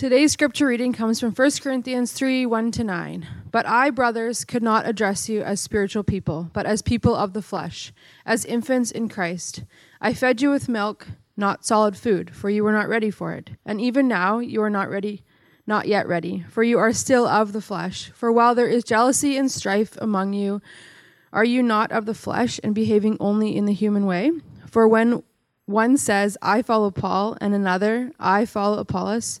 Today's scripture reading comes from 1 Corinthians 3 1 to 9. But I, brothers, could not address you as spiritual people, but as people of the flesh, as infants in Christ. I fed you with milk, not solid food, for you were not ready for it. And even now you are not ready, not yet ready, for you are still of the flesh. For while there is jealousy and strife among you, are you not of the flesh and behaving only in the human way? For when one says, I follow Paul, and another, I follow Apollos,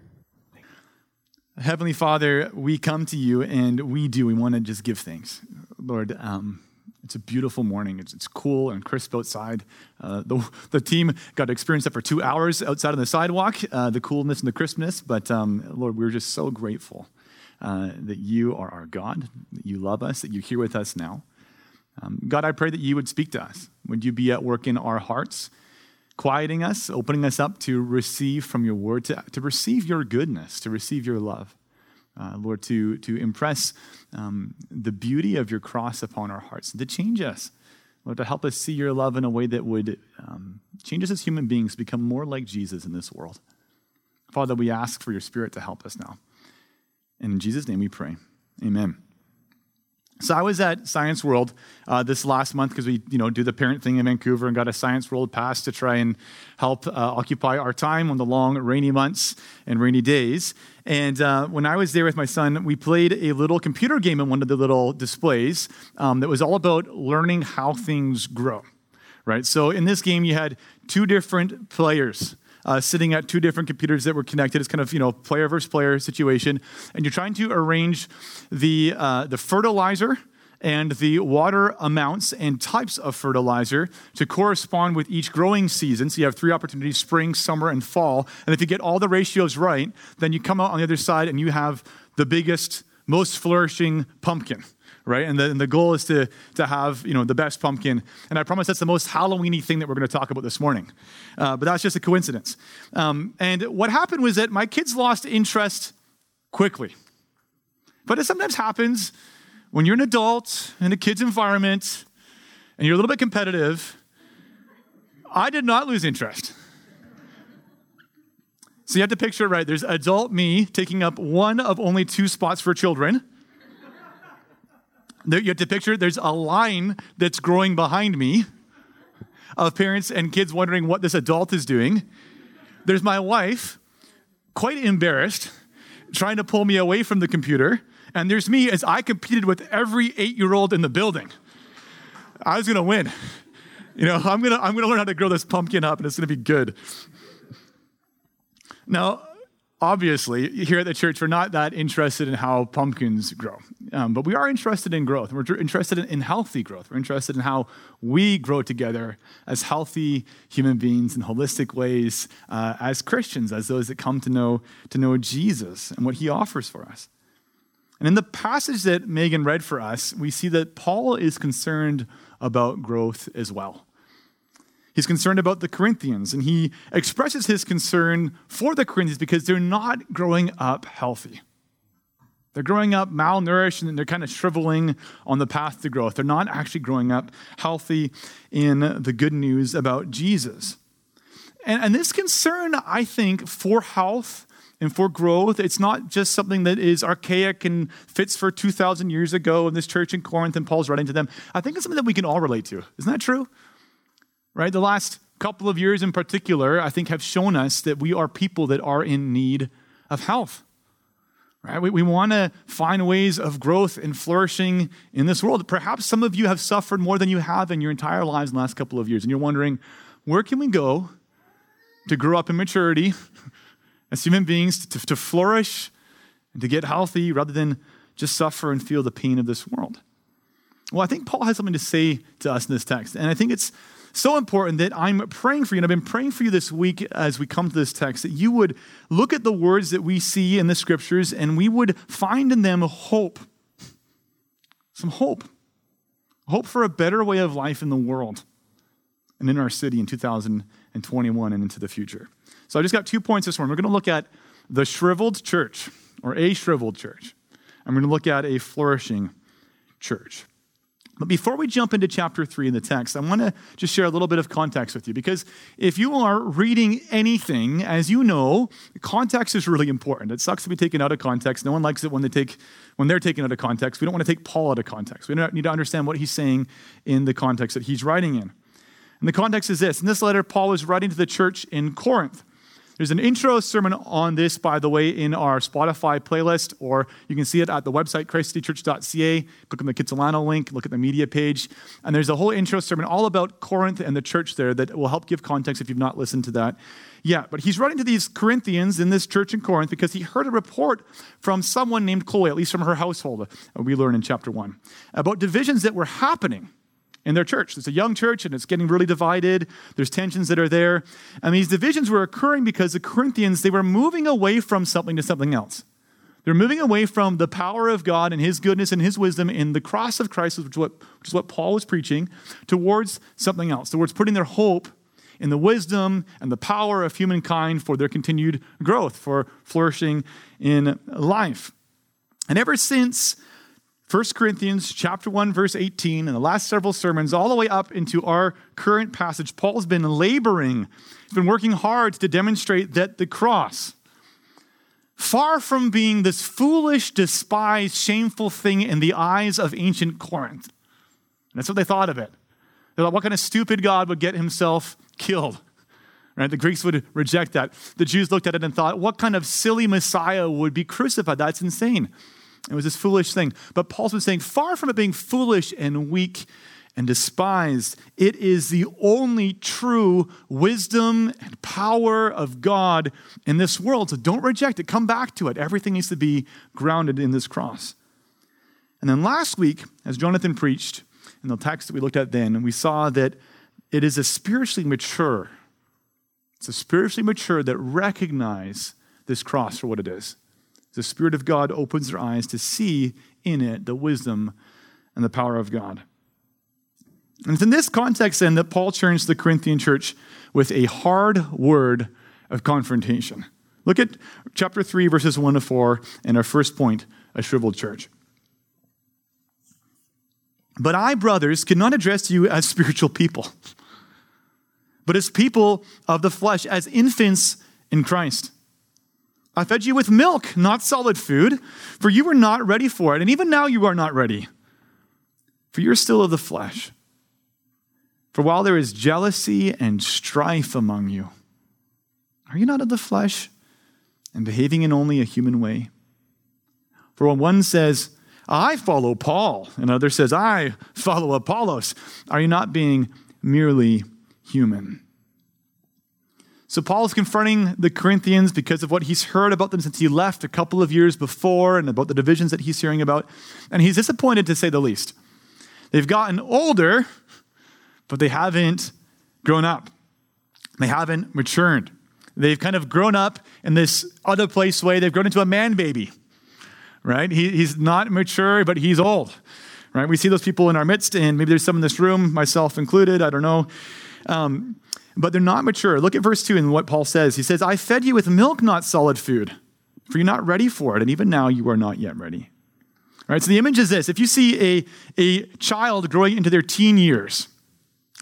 Heavenly Father, we come to you and we do. We want to just give thanks. Lord, um, it's a beautiful morning. It's, it's cool and crisp outside. Uh, the, the team got to experience that for two hours outside on the sidewalk, uh, the coolness and the crispness. But um, Lord, we're just so grateful uh, that you are our God, that you love us, that you're here with us now. Um, God, I pray that you would speak to us. Would you be at work in our hearts? Quieting us, opening us up to receive from your word, to, to receive your goodness, to receive your love. Uh, Lord, to, to impress um, the beauty of your cross upon our hearts, to change us. Lord, to help us see your love in a way that would um, change us as human beings, become more like Jesus in this world. Father, we ask for your spirit to help us now. And in Jesus' name we pray. Amen. So I was at Science World uh, this last month because we, you know, do the parent thing in Vancouver and got a Science World pass to try and help uh, occupy our time on the long rainy months and rainy days. And uh, when I was there with my son, we played a little computer game in one of the little displays um, that was all about learning how things grow. Right. So in this game, you had two different players uh, sitting at two different computers that were connected. It's kind of you know player versus player situation, and you're trying to arrange the uh, the fertilizer and the water amounts and types of fertilizer to correspond with each growing season. So you have three opportunities spring, summer, and fall. And if you get all the ratios right, then you come out on the other side and you have the biggest, most flourishing pumpkin right? And the, and the goal is to, to have, you know, the best pumpkin. And I promise that's the most Halloweeny thing that we're going to talk about this morning. Uh, but that's just a coincidence. Um, and what happened was that my kids lost interest quickly. But it sometimes happens when you're an adult in a kid's environment and you're a little bit competitive. I did not lose interest. So you have to picture, right? There's adult me taking up one of only two spots for children. You have to picture there's a line that's growing behind me of parents and kids wondering what this adult is doing. There's my wife, quite embarrassed, trying to pull me away from the computer. And there's me as I competed with every eight year old in the building. I was gonna win. You know, I'm gonna, I'm gonna learn how to grow this pumpkin up and it's gonna be good. Now, obviously, here at the church, we're not that interested in how pumpkins grow. Um, but we are interested in growth. We're interested in, in, healthy growth. We're interested in how we grow together as healthy human beings in holistic ways, uh, as Christians, as those that come to know, to know Jesus and what he offers for us. And in the passage that Megan read for us, we see that Paul is concerned about growth as well. He's concerned about the Corinthians, and he expresses his concern for the Corinthians because they're not growing up healthy. They're growing up malnourished and they're kind of shriveling on the path to growth. They're not actually growing up healthy in the good news about Jesus. And, and this concern, I think, for health and for growth, it's not just something that is archaic and fits for 2,000 years ago in this church in Corinth and Paul's writing to them. I think it's something that we can all relate to. Isn't that true? Right? The last couple of years in particular, I think, have shown us that we are people that are in need of health. Right? We, we want to find ways of growth and flourishing in this world. Perhaps some of you have suffered more than you have in your entire lives in the last couple of years, and you're wondering, where can we go to grow up in maturity as human beings, to, to flourish and to get healthy rather than just suffer and feel the pain of this world? Well, I think Paul has something to say to us in this text, and I think it's so important that I'm praying for you, and I've been praying for you this week as we come to this text, that you would look at the words that we see in the scriptures and we would find in them hope. Some hope. Hope for a better way of life in the world and in our city in 2021 and into the future. So I just got two points this morning. We're going to look at the shriveled church, or a shriveled church. I'm going to look at a flourishing church. But before we jump into chapter three in the text, I want to just share a little bit of context with you because if you are reading anything, as you know, context is really important. It sucks to be taken out of context. No one likes it when they take when they're taken out of context. We don't want to take Paul out of context. We need to understand what he's saying in the context that he's writing in. And the context is this: in this letter, Paul is writing to the church in Corinth. There's an intro sermon on this, by the way, in our Spotify playlist, or you can see it at the website, christcitychurch.ca. Click on the Kitsilano link, look at the media page. And there's a whole intro sermon all about Corinth and the church there that will help give context if you've not listened to that yet. But he's writing to these Corinthians in this church in Corinth because he heard a report from someone named Chloe, at least from her household, we learn in chapter one, about divisions that were happening in their church. It's a young church and it's getting really divided. There's tensions that are there. And these divisions were occurring because the Corinthians, they were moving away from something to something else. They're moving away from the power of God and His goodness and His wisdom in the cross of Christ, which is what, which is what Paul was preaching, towards something else, towards putting their hope in the wisdom and the power of humankind for their continued growth, for flourishing in life. And ever since 1 Corinthians chapter 1 verse 18 and the last several sermons all the way up into our current passage Paul's been laboring he's been working hard to demonstrate that the cross far from being this foolish despised shameful thing in the eyes of ancient Corinth and that's what they thought of it they thought what kind of stupid god would get himself killed Right? The Greeks would reject that. The Jews looked at it and thought, what kind of silly Messiah would be crucified? That's insane. It was this foolish thing. But Paul's been saying, far from it being foolish and weak and despised, it is the only true wisdom and power of God in this world. So don't reject it. Come back to it. Everything needs to be grounded in this cross. And then last week, as Jonathan preached in the text that we looked at then, we saw that it is a spiritually mature, it's a spiritually mature that recognize this cross for what it is. The Spirit of God opens their eyes to see in it the wisdom and the power of God. And it's in this context then that Paul turns to the Corinthian church with a hard word of confrontation. Look at chapter 3, verses 1 to 4, and our first point a shriveled church. But I, brothers, cannot address you as spiritual people, but as people of the flesh, as infants in Christ. I fed you with milk, not solid food, for you were not ready for it. And even now you are not ready, for you're still of the flesh. For while there is jealousy and strife among you, are you not of the flesh and behaving in only a human way? For when one says, I follow Paul, and another says, I follow Apollos, are you not being merely human? So Paul is confronting the Corinthians because of what he's heard about them since he left a couple of years before and about the divisions that he's hearing about. And he's disappointed to say the least. They've gotten older, but they haven't grown up. They haven't matured. They've kind of grown up in this other place way. They've grown into a man baby, right? He, he's not mature, but he's old, right? We see those people in our midst, and maybe there's some in this room, myself included, I don't know. Um, but they're not mature. Look at verse 2 and what Paul says. He says, I fed you with milk, not solid food, for you're not ready for it, and even now you are not yet ready. All right, so the image is this if you see a, a child growing into their teen years,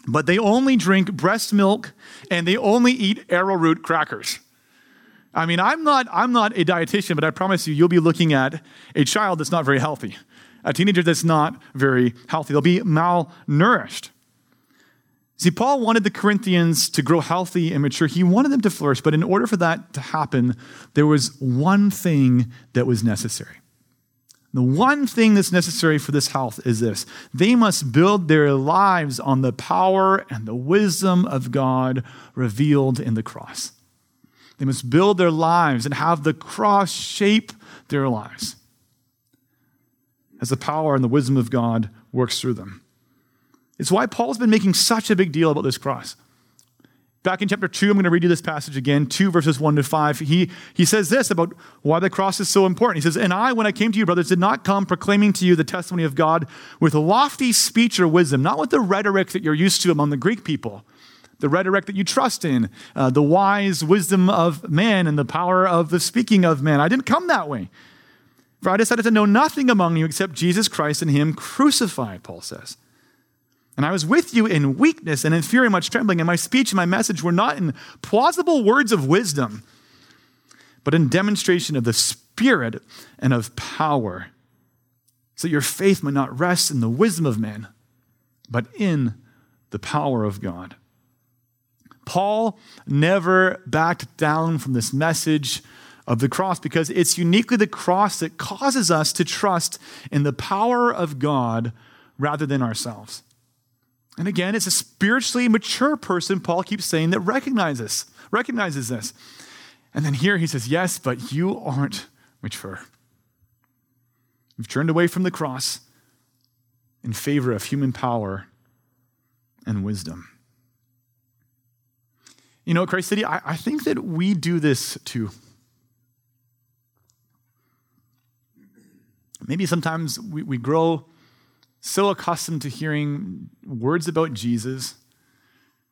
but they only drink breast milk and they only eat arrowroot crackers. I mean, I'm not, I'm not a dietitian, but I promise you, you'll be looking at a child that's not very healthy, a teenager that's not very healthy. They'll be malnourished. See, Paul wanted the Corinthians to grow healthy and mature. He wanted them to flourish, but in order for that to happen, there was one thing that was necessary. The one thing that's necessary for this health is this they must build their lives on the power and the wisdom of God revealed in the cross. They must build their lives and have the cross shape their lives as the power and the wisdom of God works through them. It's why Paul's been making such a big deal about this cross. Back in chapter 2, I'm going to read you this passage again, 2 verses 1 to 5. He, he says this about why the cross is so important. He says, And I, when I came to you, brothers, did not come proclaiming to you the testimony of God with lofty speech or wisdom, not with the rhetoric that you're used to among the Greek people, the rhetoric that you trust in, uh, the wise wisdom of man and the power of the speaking of man. I didn't come that way. For I decided to know nothing among you except Jesus Christ and Him crucified, Paul says. And I was with you in weakness and in fear and much trembling, and my speech and my message were not in plausible words of wisdom, but in demonstration of the Spirit and of power, so your faith might not rest in the wisdom of men, but in the power of God. Paul never backed down from this message of the cross because it's uniquely the cross that causes us to trust in the power of God rather than ourselves. And again, it's a spiritually mature person, Paul keeps saying, that recognizes, recognizes this. And then here he says, Yes, but you aren't mature. You've turned away from the cross in favor of human power and wisdom. You know, Christ City, I, I think that we do this too. Maybe sometimes we, we grow so accustomed to hearing words about Jesus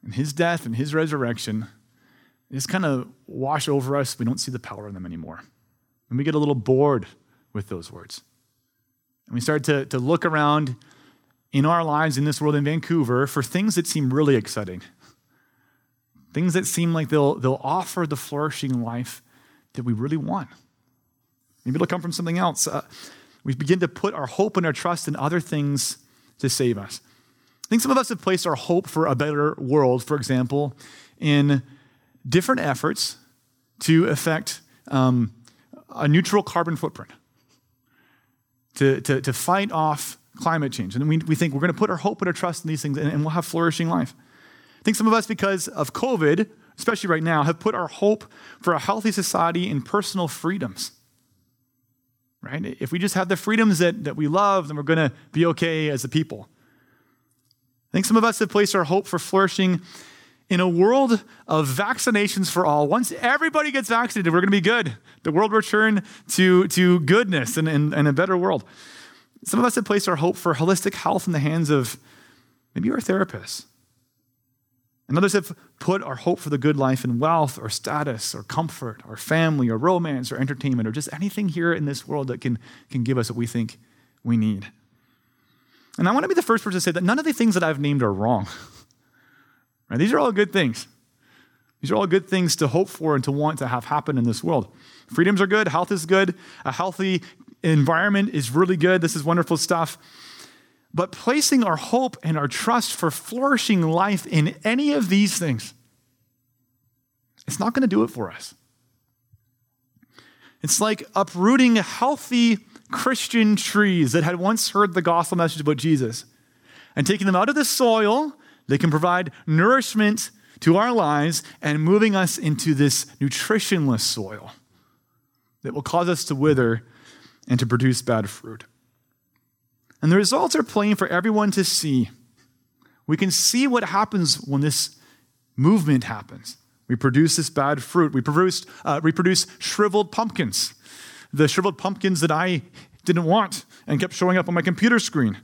and his death and his resurrection, they just kind of wash over us. We don't see the power in them anymore. And we get a little bored with those words. And we start to, to look around in our lives in this world in Vancouver for things that seem really exciting. Things that seem like they'll, they'll offer the flourishing life that we really want. Maybe it'll come from something else. Uh, we begin to put our hope and our trust in other things to save us. I think some of us have placed our hope for a better world, for example, in different efforts to affect um, a neutral carbon footprint, to, to, to fight off climate change. And we, we think we're going to put our hope and our trust in these things and, and we'll have flourishing life. I think some of us, because of COVID, especially right now, have put our hope for a healthy society in personal freedoms right? If we just have the freedoms that, that we love, then we're going to be okay as a people. I think some of us have placed our hope for flourishing in a world of vaccinations for all. Once everybody gets vaccinated, we're going to be good. The world return to, to goodness and, and, and a better world. Some of us have placed our hope for holistic health in the hands of maybe our therapists and others have put our hope for the good life in wealth or status or comfort or family or romance or entertainment or just anything here in this world that can, can give us what we think we need. And I want to be the first person to say that none of the things that I've named are wrong. right? These are all good things. These are all good things to hope for and to want to have happen in this world. Freedoms are good, health is good, a healthy environment is really good. This is wonderful stuff. But placing our hope and our trust for flourishing life in any of these things, it's not going to do it for us. It's like uprooting healthy Christian trees that had once heard the gospel message about Jesus and taking them out of the soil. They can provide nourishment to our lives and moving us into this nutritionless soil that will cause us to wither and to produce bad fruit. And the results are plain for everyone to see. We can see what happens when this movement happens. We produce this bad fruit. We produce, uh, we produce shriveled pumpkins, the shriveled pumpkins that I didn't want and kept showing up on my computer screen.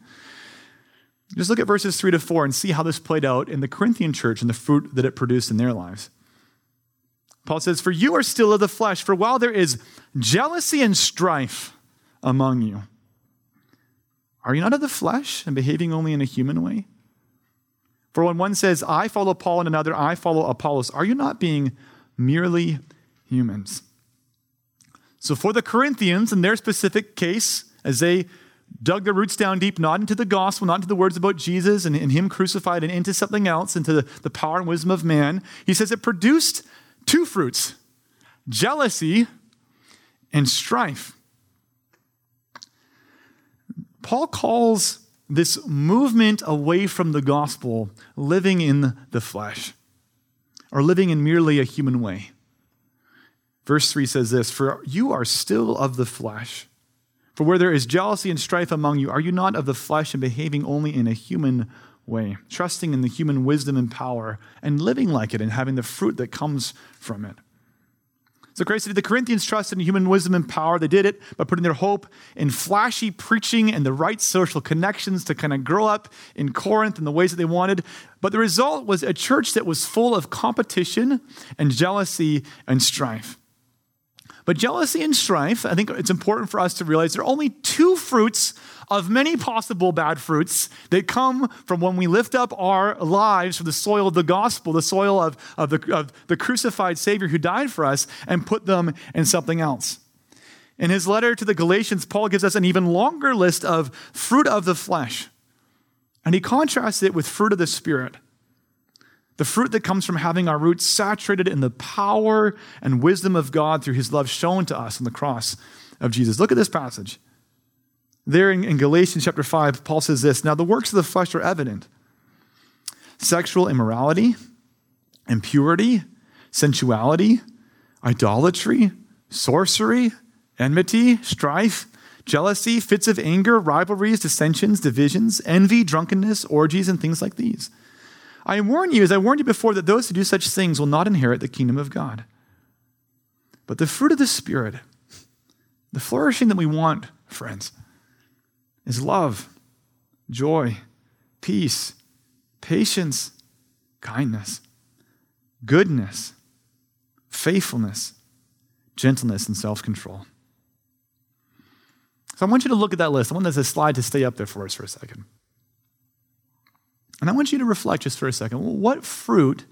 Just look at verses 3 to 4 and see how this played out in the Corinthian church and the fruit that it produced in their lives. Paul says, For you are still of the flesh, for while there is jealousy and strife among you, are you not of the flesh and behaving only in a human way? For when one says, I follow Paul, and another, I follow Apollos, are you not being merely humans? So, for the Corinthians, in their specific case, as they dug their roots down deep, not into the gospel, not into the words about Jesus and, and Him crucified, and into something else, into the, the power and wisdom of man, he says it produced two fruits jealousy and strife. Paul calls this movement away from the gospel living in the flesh or living in merely a human way. Verse 3 says this For you are still of the flesh. For where there is jealousy and strife among you, are you not of the flesh and behaving only in a human way, trusting in the human wisdom and power and living like it and having the fruit that comes from it. So, Christ City, the Corinthians trusted in human wisdom and power. They did it by putting their hope in flashy preaching and the right social connections to kind of grow up in Corinth in the ways that they wanted. But the result was a church that was full of competition and jealousy and strife. But jealousy and strife, I think it's important for us to realize there are only two fruits of many possible bad fruits that come from when we lift up our lives from the soil of the gospel, the soil of, of, the, of the crucified Savior who died for us, and put them in something else. In his letter to the Galatians, Paul gives us an even longer list of fruit of the flesh. And he contrasts it with fruit of the Spirit. The fruit that comes from having our roots saturated in the power and wisdom of God through his love shown to us on the cross of Jesus. Look at this passage. There in, in Galatians chapter 5, Paul says this Now the works of the flesh are evident sexual immorality, impurity, sensuality, idolatry, sorcery, enmity, strife, jealousy, fits of anger, rivalries, dissensions, divisions, envy, drunkenness, orgies, and things like these. I warn you, as I warned you before, that those who do such things will not inherit the kingdom of God. But the fruit of the Spirit, the flourishing that we want, friends, is love, joy, peace, patience, kindness, goodness, faithfulness, gentleness, and self control. So I want you to look at that list. I want this slide to stay up there for us for a second. And I want you to reflect just for a second. What fruit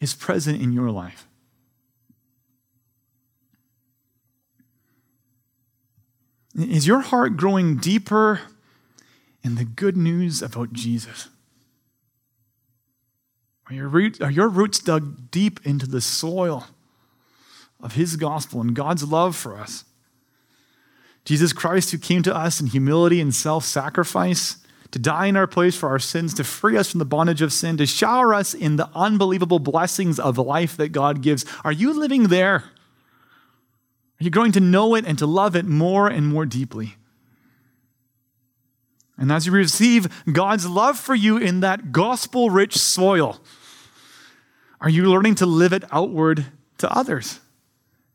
is present in your life? Is your heart growing deeper in the good news about Jesus? Are your, roots, are your roots dug deep into the soil of His gospel and God's love for us? Jesus Christ, who came to us in humility and self sacrifice, to die in our place for our sins, to free us from the bondage of sin, to shower us in the unbelievable blessings of life that God gives. Are you living there? Are you growing to know it and to love it more and more deeply? And as you receive God's love for you in that gospel rich soil, are you learning to live it outward to others?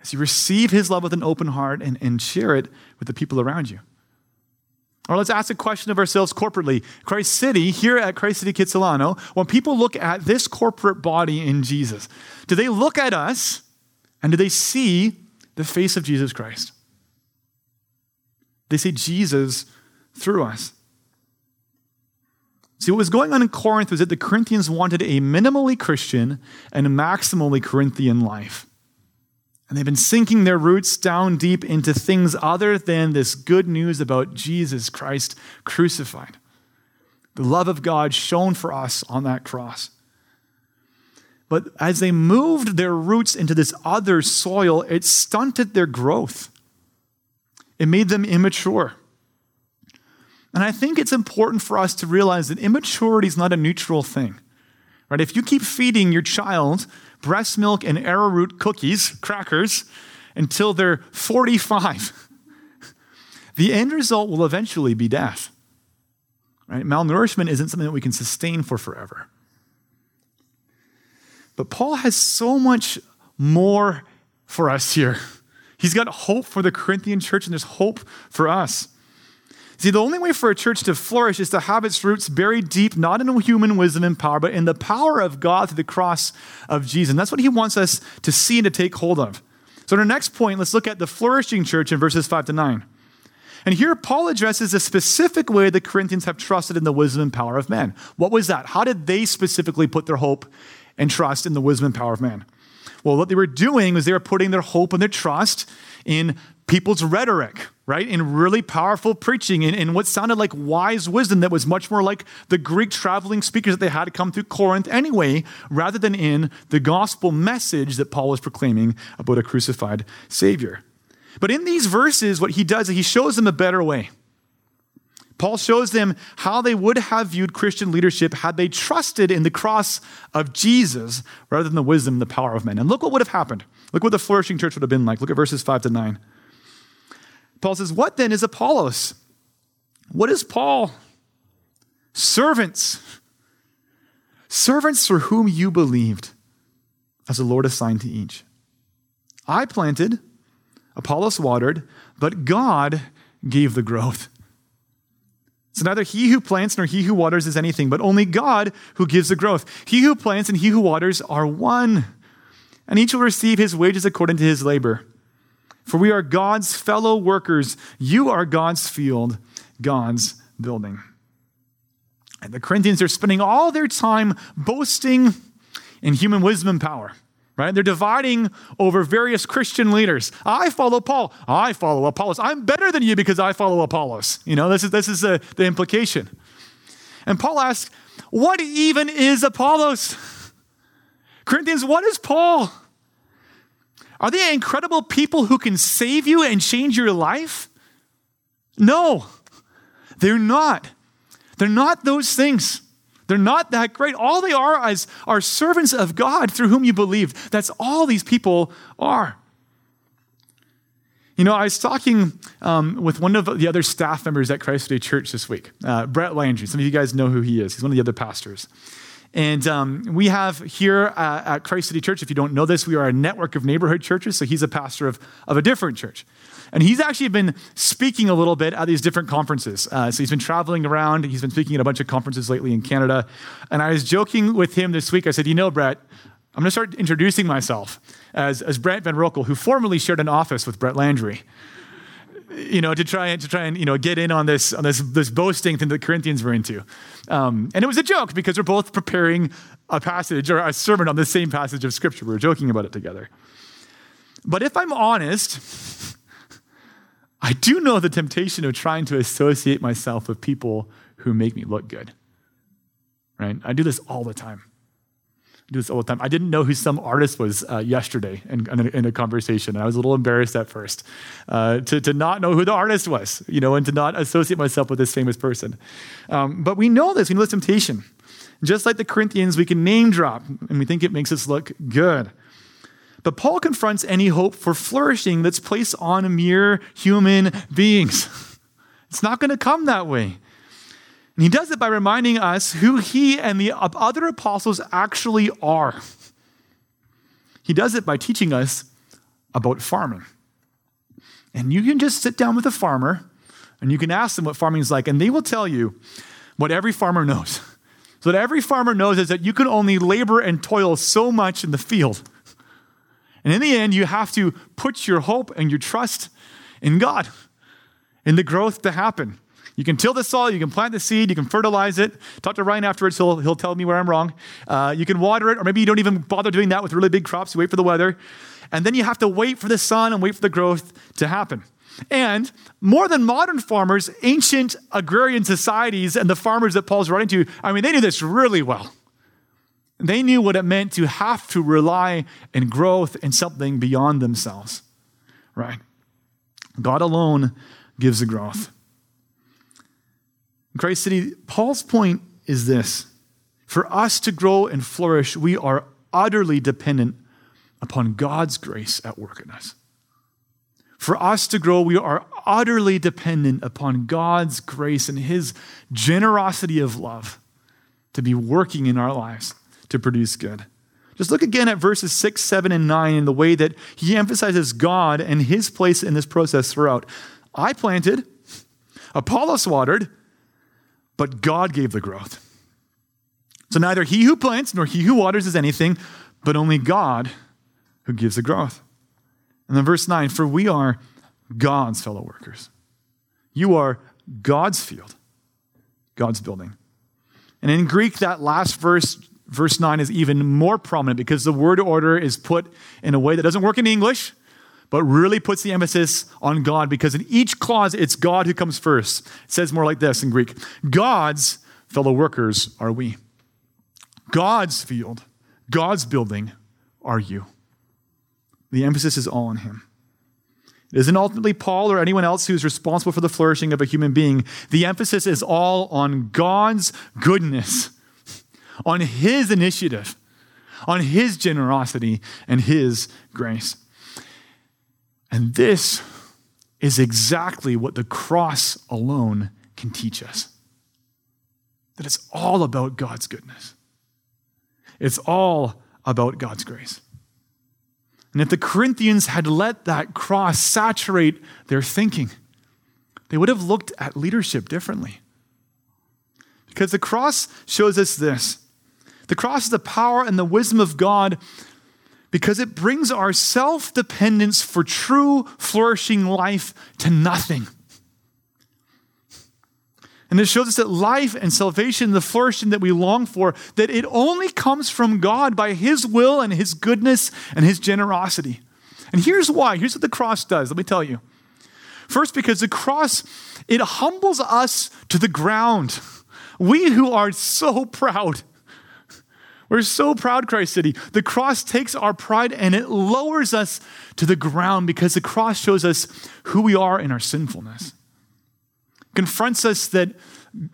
As you receive his love with an open heart and, and share it with the people around you. Or let's ask a question of ourselves corporately. Christ City, here at Christ City Kitsilano, when people look at this corporate body in Jesus, do they look at us and do they see the face of Jesus Christ. They see Jesus through us. See, what was going on in Corinth was that the Corinthians wanted a minimally Christian and a maximally Corinthian life. And they've been sinking their roots down deep into things other than this good news about Jesus Christ crucified. The love of God shown for us on that cross. But as they moved their roots into this other soil, it stunted their growth. It made them immature. And I think it's important for us to realize that immaturity is not a neutral thing. Right? If you keep feeding your child breast milk and arrowroot cookies, crackers, until they're 45, the end result will eventually be death. Right? Malnourishment isn't something that we can sustain for forever. But Paul has so much more for us here. He's got hope for the Corinthian church, and there's hope for us. See, the only way for a church to flourish is to have its roots buried deep, not in human wisdom and power, but in the power of God through the cross of Jesus. And that's what he wants us to see and to take hold of. So, in our next point, let's look at the flourishing church in verses 5 to 9. And here, Paul addresses a specific way the Corinthians have trusted in the wisdom and power of men. What was that? How did they specifically put their hope and trust in the wisdom and power of man. Well, what they were doing was they were putting their hope and their trust in people's rhetoric, right? In really powerful preaching, in, in what sounded like wise wisdom that was much more like the Greek traveling speakers that they had come through Corinth anyway, rather than in the gospel message that Paul was proclaiming about a crucified Savior. But in these verses, what he does is he shows them a better way. Paul shows them how they would have viewed Christian leadership had they trusted in the cross of Jesus rather than the wisdom and the power of men. And look what would have happened. Look what the flourishing church would have been like. Look at verses 5 to 9. Paul says, What then is Apollos? What is Paul? servants, servants for whom you believed, as the Lord assigned to each. I planted, Apollos watered, but God gave the growth. So neither he who plants nor he who waters is anything, but only God who gives the growth. He who plants and he who waters are one, and each will receive his wages according to his labor. For we are God's fellow workers. You are God's field, God's building. And the Corinthians are spending all their time boasting in human wisdom and power. Right? They're dividing over various Christian leaders. I follow Paul. I follow Apollos. I'm better than you because I follow Apollos. You know, this is, this is the, the implication. And Paul asks, What even is Apollos? Corinthians, what is Paul? Are they incredible people who can save you and change your life? No, they're not. They're not those things. They're not that great. All they are is are servants of God through whom you believe. That's all these people are. You know, I was talking um, with one of the other staff members at Christ City Church this week, uh, Brett Landry. Some of you guys know who he is. He's one of the other pastors. And um, we have here uh, at Christ City Church, if you don't know this, we are a network of neighborhood churches. So he's a pastor of, of a different church. And he's actually been speaking a little bit at these different conferences. Uh, so he's been traveling around. He's been speaking at a bunch of conferences lately in Canada. And I was joking with him this week. I said, You know, Brett, I'm going to start introducing myself as, as Brent Van Rokel, who formerly shared an office with Brett Landry. You know, to try and to try and you know get in on this on this this boasting thing that Corinthians were into, um, and it was a joke because we're both preparing a passage or a sermon on the same passage of Scripture. We we're joking about it together. But if I'm honest, I do know the temptation of trying to associate myself with people who make me look good. Right? I do this all the time. Do this all the time. I didn't know who some artist was uh, yesterday in, in, a, in, a, conversation. I was a little embarrassed at first uh, to, to not know who the artist was, you know, and to not associate myself with this famous person. Um, but we know this. We know this temptation. Just like the Corinthians, we can name drop and we think it makes us look good. But Paul confronts any hope for flourishing that's placed on mere human beings. It's not going to come that way. And he does it by reminding us who he and the other apostles actually are. He does it by teaching us about farming. And you can just sit down with a farmer and you can ask them what farming is like, and they will tell you what every farmer knows. So, that every farmer knows is that you can only labor and toil so much in the field and in the end, you have to put your hope and your trust in God, in the growth to happen. You can till the soil, you can plant the seed, you can fertilize it. Talk to Ryan afterwards, he'll, he'll tell me where I'm wrong. Uh, you can water it, or maybe you don't even bother doing that with really big crops. You wait for the weather. And then you have to wait for the sun and wait for the growth to happen. And more than modern farmers, ancient agrarian societies and the farmers that Paul's writing to, I mean, they knew this really well. They knew what it meant to have to rely in growth in something beyond themselves, right? God alone gives the growth. In Christ City, Paul's point is this for us to grow and flourish, we are utterly dependent upon God's grace at work in us. For us to grow, we are utterly dependent upon God's grace and His generosity of love to be working in our lives to produce good. Just look again at verses 6, 7, and 9 in the way that he emphasizes God and his place in this process throughout. I planted, Apollos watered, but God gave the growth. So neither he who plants nor he who waters is anything, but only God who gives the growth. And then verse 9 For we are God's fellow workers. You are God's field, God's building. And in Greek, that last verse verse 9 is even more prominent because the word order is put in a way that doesn't work in English, but really puts the emphasis on God because in each clause, it's God who comes first. It says more like this in Greek God's fellow workers are we. God's field, God's building are you. The emphasis is all on Him. It isn't ultimately Paul or anyone else who's responsible for the flourishing of a human being. The emphasis is all on God's goodness on His initiative, on His generosity and His grace. And this is exactly what the cross alone can teach us. that it's all about God's goodness. It's all about God's grace. And if the Corinthians had let that cross saturate their thinking, they would have looked at leadership differently. Because the cross shows us this the cross is the power and the wisdom of God because it brings our self dependence for true, flourishing life to nothing. And it shows us that life and salvation, the flourishing that we long for, that it only comes from God by His will and His goodness and His generosity. And here's why. Here's what the cross does. Let me tell you. First, because the cross, it humbles us to the ground. We who are so proud. We're so proud, Christ City. The cross takes our pride and it lowers us to the ground because the cross shows us who we are in our sinfulness confronts us that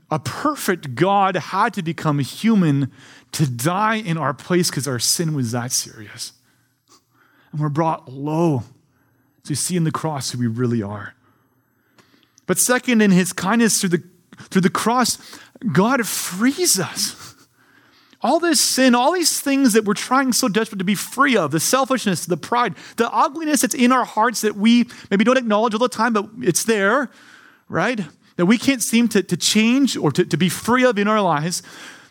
a perfect God had to become human to die in our place because our sin was that serious. And we're brought low to see in the cross who we really are. But second, in his kindness through the, through the cross, God frees us. All this sin, all these things that we're trying so desperately to be free of the selfishness, the pride, the ugliness that's in our hearts that we maybe don't acknowledge all the time, but it's there, right? that we can't seem to, to change or to, to be free of in our lives,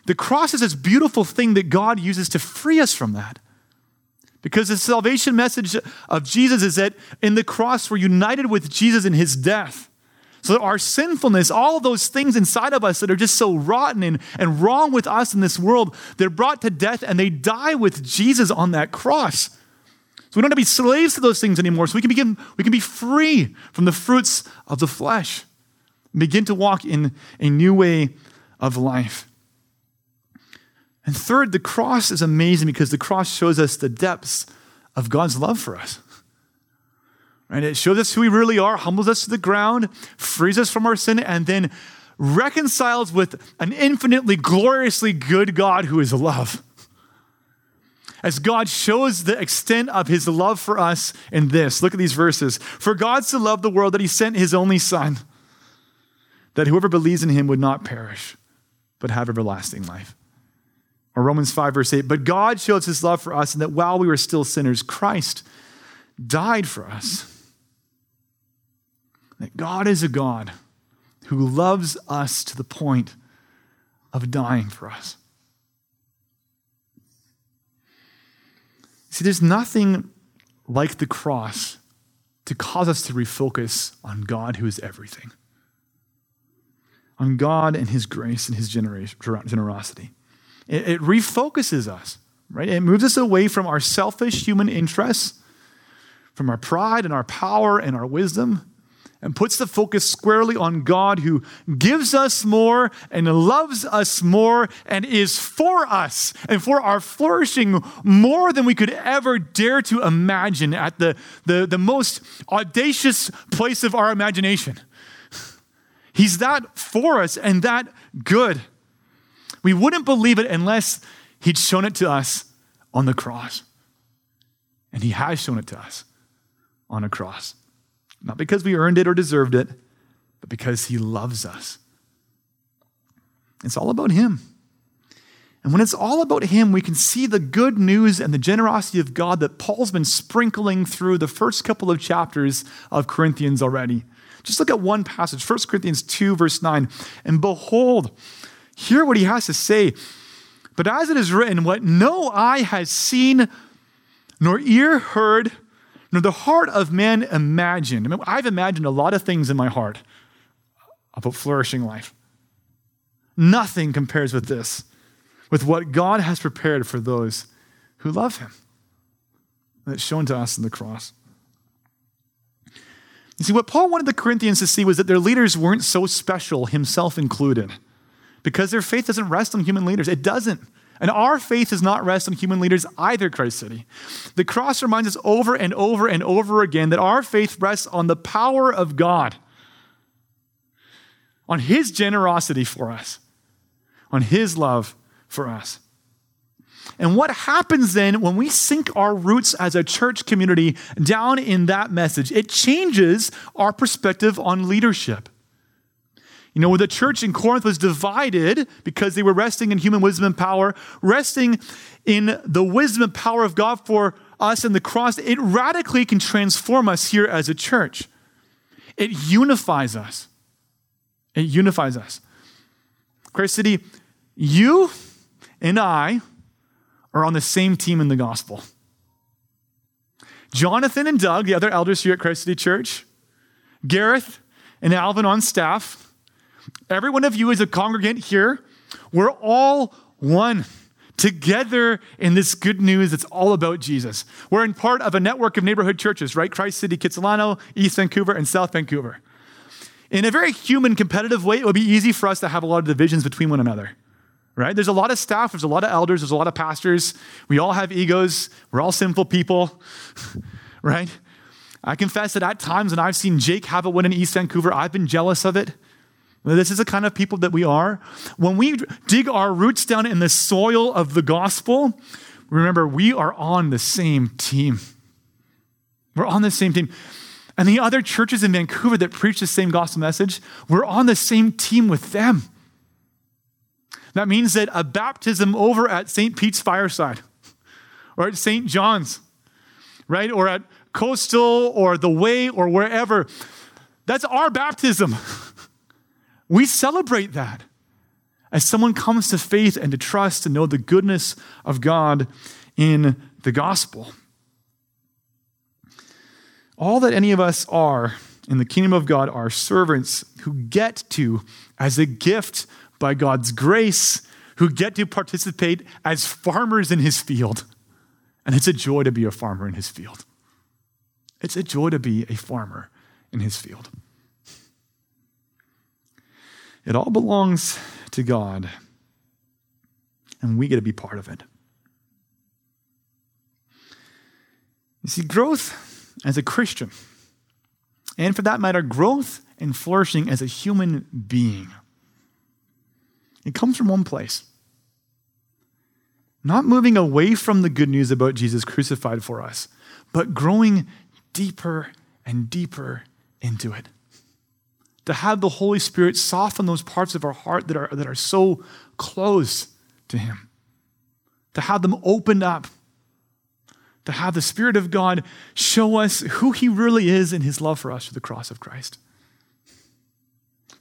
the cross is this beautiful thing that God uses to free us from that. Because the salvation message of Jesus is that in the cross we're united with Jesus in his death. So our sinfulness, all those things inside of us that are just so rotten and, and wrong with us in this world, they're brought to death and they die with Jesus on that cross. So we don't have to be slaves to those things anymore. So we can, begin, we can be free from the fruits of the flesh begin to walk in a new way of life. And third, the cross is amazing because the cross shows us the depths of God's love for us. Right? It shows us who we really are, humbles us to the ground, frees us from our sin, and then reconciles with an infinitely gloriously good God who is love. As God shows the extent of his love for us in this. Look at these verses. For God so loved the world that he sent his only son that whoever believes in him would not perish, but have everlasting life. Or Romans 5, verse 8, but God shows his love for us, and that while we were still sinners, Christ died for us. That God is a God who loves us to the point of dying for us. See, there's nothing like the cross to cause us to refocus on God who is everything on God and His grace and His generosity. It, it refocuses us, right? It moves us away from our selfish human interests, from our pride and our power and our wisdom, and puts the focus squarely on God who gives us more and loves us more and is for us and for our flourishing more than we could ever dare to imagine at the, the, the most audacious place of our imagination. He's that for us and that good. We wouldn't believe it unless He'd shown it to us on the cross. And He has shown it to us on a cross. Not because we earned it or deserved it, but because He loves us. It's all about Him. And when it's all about Him, we can see the good news and the generosity of God that Paul's been sprinkling through the first couple of chapters of Corinthians already. Just look at one passage, 1 Corinthians 2, verse 9. And behold, hear what he has to say. But as it is written, what no eye has seen, nor ear heard, the heart of man imagined. I mean, I've imagined a lot of things in my heart about flourishing life. Nothing compares with this, with what God has prepared for those who love him. That's shown to us in the cross. You see, what Paul wanted the Corinthians to see was that their leaders weren't so special, himself included, because their faith doesn't rest on human leaders. It doesn't. And our faith does not rest on human leaders either, Christ City. The cross reminds us over and over and over again that our faith rests on the power of God, on His generosity for us, on His love for us. And what happens then when we sink our roots as a church community down in that message? It changes our perspective on leadership. You know, when the church in Corinth was divided because they were resting in human wisdom and power, resting in the wisdom and power of God for us in the cross. It radically can transform us here as a church. It unifies us. It unifies us. Christ City, you and I are on the same team in the gospel. Jonathan and Doug, the other elders here at Christ City Church, Gareth and Alvin on staff, every one of you is a congregant here, we're all one together in this good news that's all about Jesus. We're in part of a network of neighborhood churches, right? Christ City, Kitsilano, East Vancouver, and South Vancouver. In a very human, competitive way, it would be easy for us to have a lot of divisions between one another, right? There's a lot of staff, there's a lot of elders, there's a lot of pastors. We all have egos, we're all sinful people, right? I confess that at times when I've seen Jake have it win in East Vancouver, I've been jealous of it. This is the kind of people that we are. When we dig our roots down in the soil of the gospel, remember, we are on the same team. We're on the same team. And the other churches in Vancouver that preach the same gospel message, we're on the same team with them. That means that a baptism over at St. Pete's Fireside or at St. John's, right? Or at Coastal or The Way or wherever, that's our baptism. We celebrate that as someone comes to faith and to trust and know the goodness of God in the gospel. All that any of us are in the kingdom of God are servants who get to, as a gift by God's grace, who get to participate as farmers in his field. And it's a joy to be a farmer in his field. It's a joy to be a farmer in his field. It all belongs to God, and we get to be part of it. You see, growth as a Christian, and for that matter, growth and flourishing as a human being, it comes from one place. Not moving away from the good news about Jesus crucified for us, but growing deeper and deeper into it to have the Holy Spirit soften those parts of our heart that are, that are so close to Him, to have them opened up, to have the Spirit of God show us who He really is in His love for us through the cross of Christ.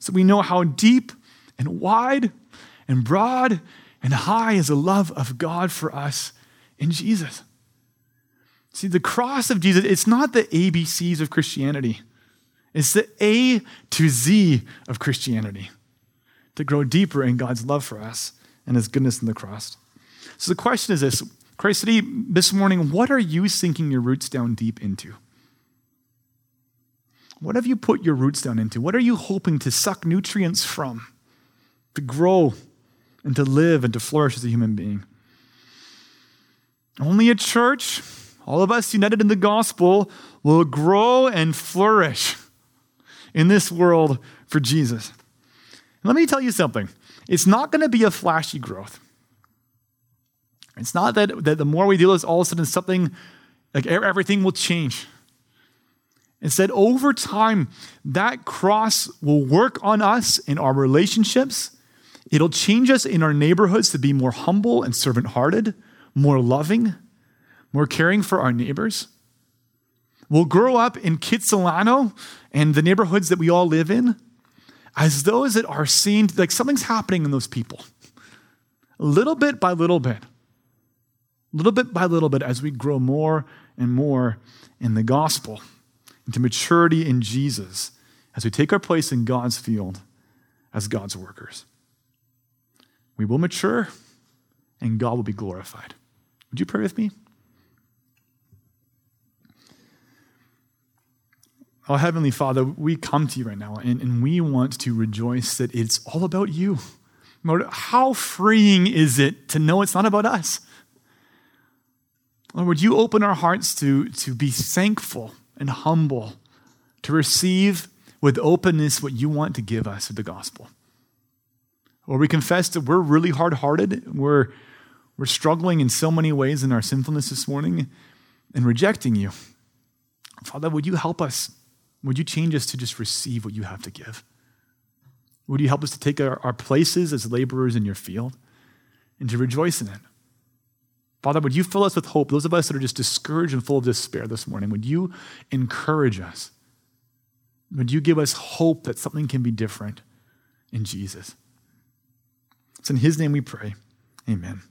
So we know how deep and wide and broad and high is the love of God for us in Jesus. See, the cross of Jesus, it's not the ABCs of Christianity. It's the A to Z of Christianity to grow deeper in God's love for us and his goodness in the cross. So the question is this Christ City, this morning, what are you sinking your roots down deep into? What have you put your roots down into? What are you hoping to suck nutrients from, to grow and to live and to flourish as a human being? Only a church, all of us united in the gospel, will grow and flourish in this world for Jesus. And let me tell you something it's not going to be a flashy growth. It's not that, that the more we do this, all of a sudden something, like everything will change. Instead, over time, that cross will work on us in our relationships. It'll change us in our neighborhoods to be more humble and servant hearted, more loving, more caring for our neighbors. We'll grow up in Kitsilano and the neighborhoods that we all live in as those that are seen, like something's happening in those people. Little bit by little bit, little bit by little bit, as we grow more and more in the gospel, into maturity in Jesus, as we take our place in God's field as God's workers. We will mature and God will be glorified. Would you pray with me? Oh, Heavenly Father, we come to you right now and, and we want to rejoice that it's all about you. Lord, how freeing is it to know it's not about us? Lord, would you open our hearts to, to be thankful and humble, to receive with openness what you want to give us of the gospel? Or we confess that we're really hard hearted, we're, we're struggling in so many ways in our sinfulness this morning and rejecting you. Father, would you help us would you change us to just receive what you have to give? Would you help us to take our, our places as laborers in your field and to rejoice in it? Father, would you fill us with hope? Those of us that are just discouraged and full of despair this morning, would you encourage us? Would you give us hope that something can be different in Jesus? It's in his name we pray. Amen.